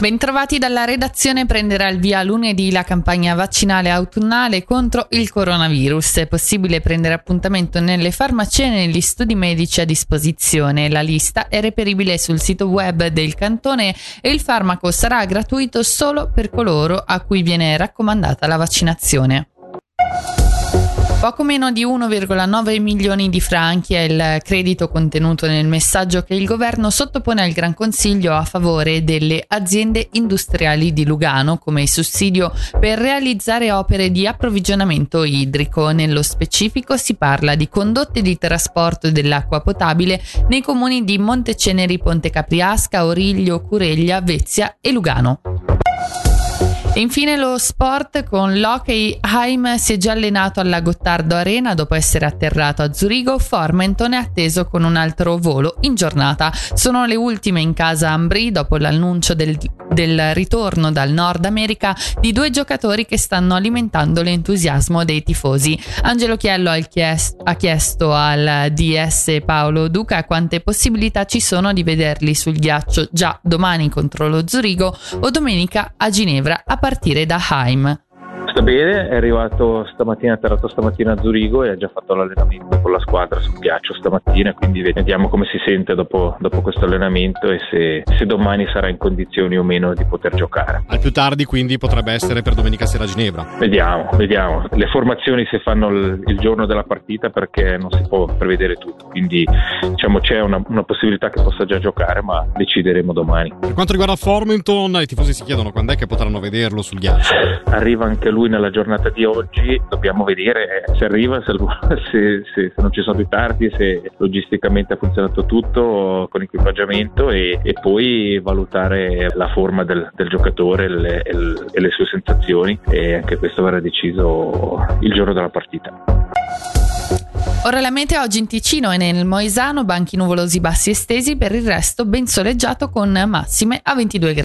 Bentrovati dalla redazione prenderà il via lunedì la campagna vaccinale autunnale contro il coronavirus. È possibile prendere appuntamento nelle farmacie e negli studi medici a disposizione. La lista è reperibile sul sito web del cantone e il farmaco sarà gratuito solo per coloro a cui viene raccomandata la vaccinazione. Poco meno di 1,9 milioni di franchi è il credito contenuto nel messaggio che il governo sottopone al Gran Consiglio a favore delle aziende industriali di Lugano come sussidio per realizzare opere di approvvigionamento idrico. Nello specifico si parla di condotte di trasporto dell'acqua potabile nei comuni di Monteceneri, Ponte Capriasca, Origlio, Cureglia, Vezia e Lugano. E infine lo sport con l'hockey Haim si è già allenato alla Gottardo Arena dopo essere atterrato a Zurigo. Formenton è atteso con un altro volo in giornata. Sono le ultime in casa Ambri dopo l'annuncio del, del ritorno dal Nord America di due giocatori che stanno alimentando l'entusiasmo dei tifosi. Angelo Chiello ha chiesto al DS Paolo Duca quante possibilità ci sono di vederli sul ghiaccio già domani contro lo Zurigo o domenica a Ginevra a partire da Haim sta bene, è arrivato stamattina, è atterrato stamattina a Zurigo e ha già fatto l'allenamento con la squadra sul ghiaccio stamattina, quindi vediamo come si sente dopo, dopo questo allenamento e se, se, domani sarà in condizioni o meno di poter giocare. Al più tardi quindi potrebbe essere per domenica sera a Ginevra? Vediamo, vediamo. Le formazioni si fanno il, il giorno della partita perché non si può prevedere tutto, quindi diciamo c'è una, una possibilità che possa già giocare ma decideremo domani. Per quanto riguarda Formenton, i tifosi si chiedono quando è che potranno vederlo sul ghiaccio. Arriva anche lui nella giornata di oggi dobbiamo vedere se arriva, se, se, se, se non ci sono ritardi, se logisticamente ha funzionato tutto con equipaggiamento e, e poi valutare la forma del, del giocatore le, e le sue sensazioni e anche questo verrà deciso il giorno della partita. Ora la mete oggi in Ticino e nel Moesano banchi nuvolosi bassi estesi, per il resto ben soleggiato con massime a 22 gradi.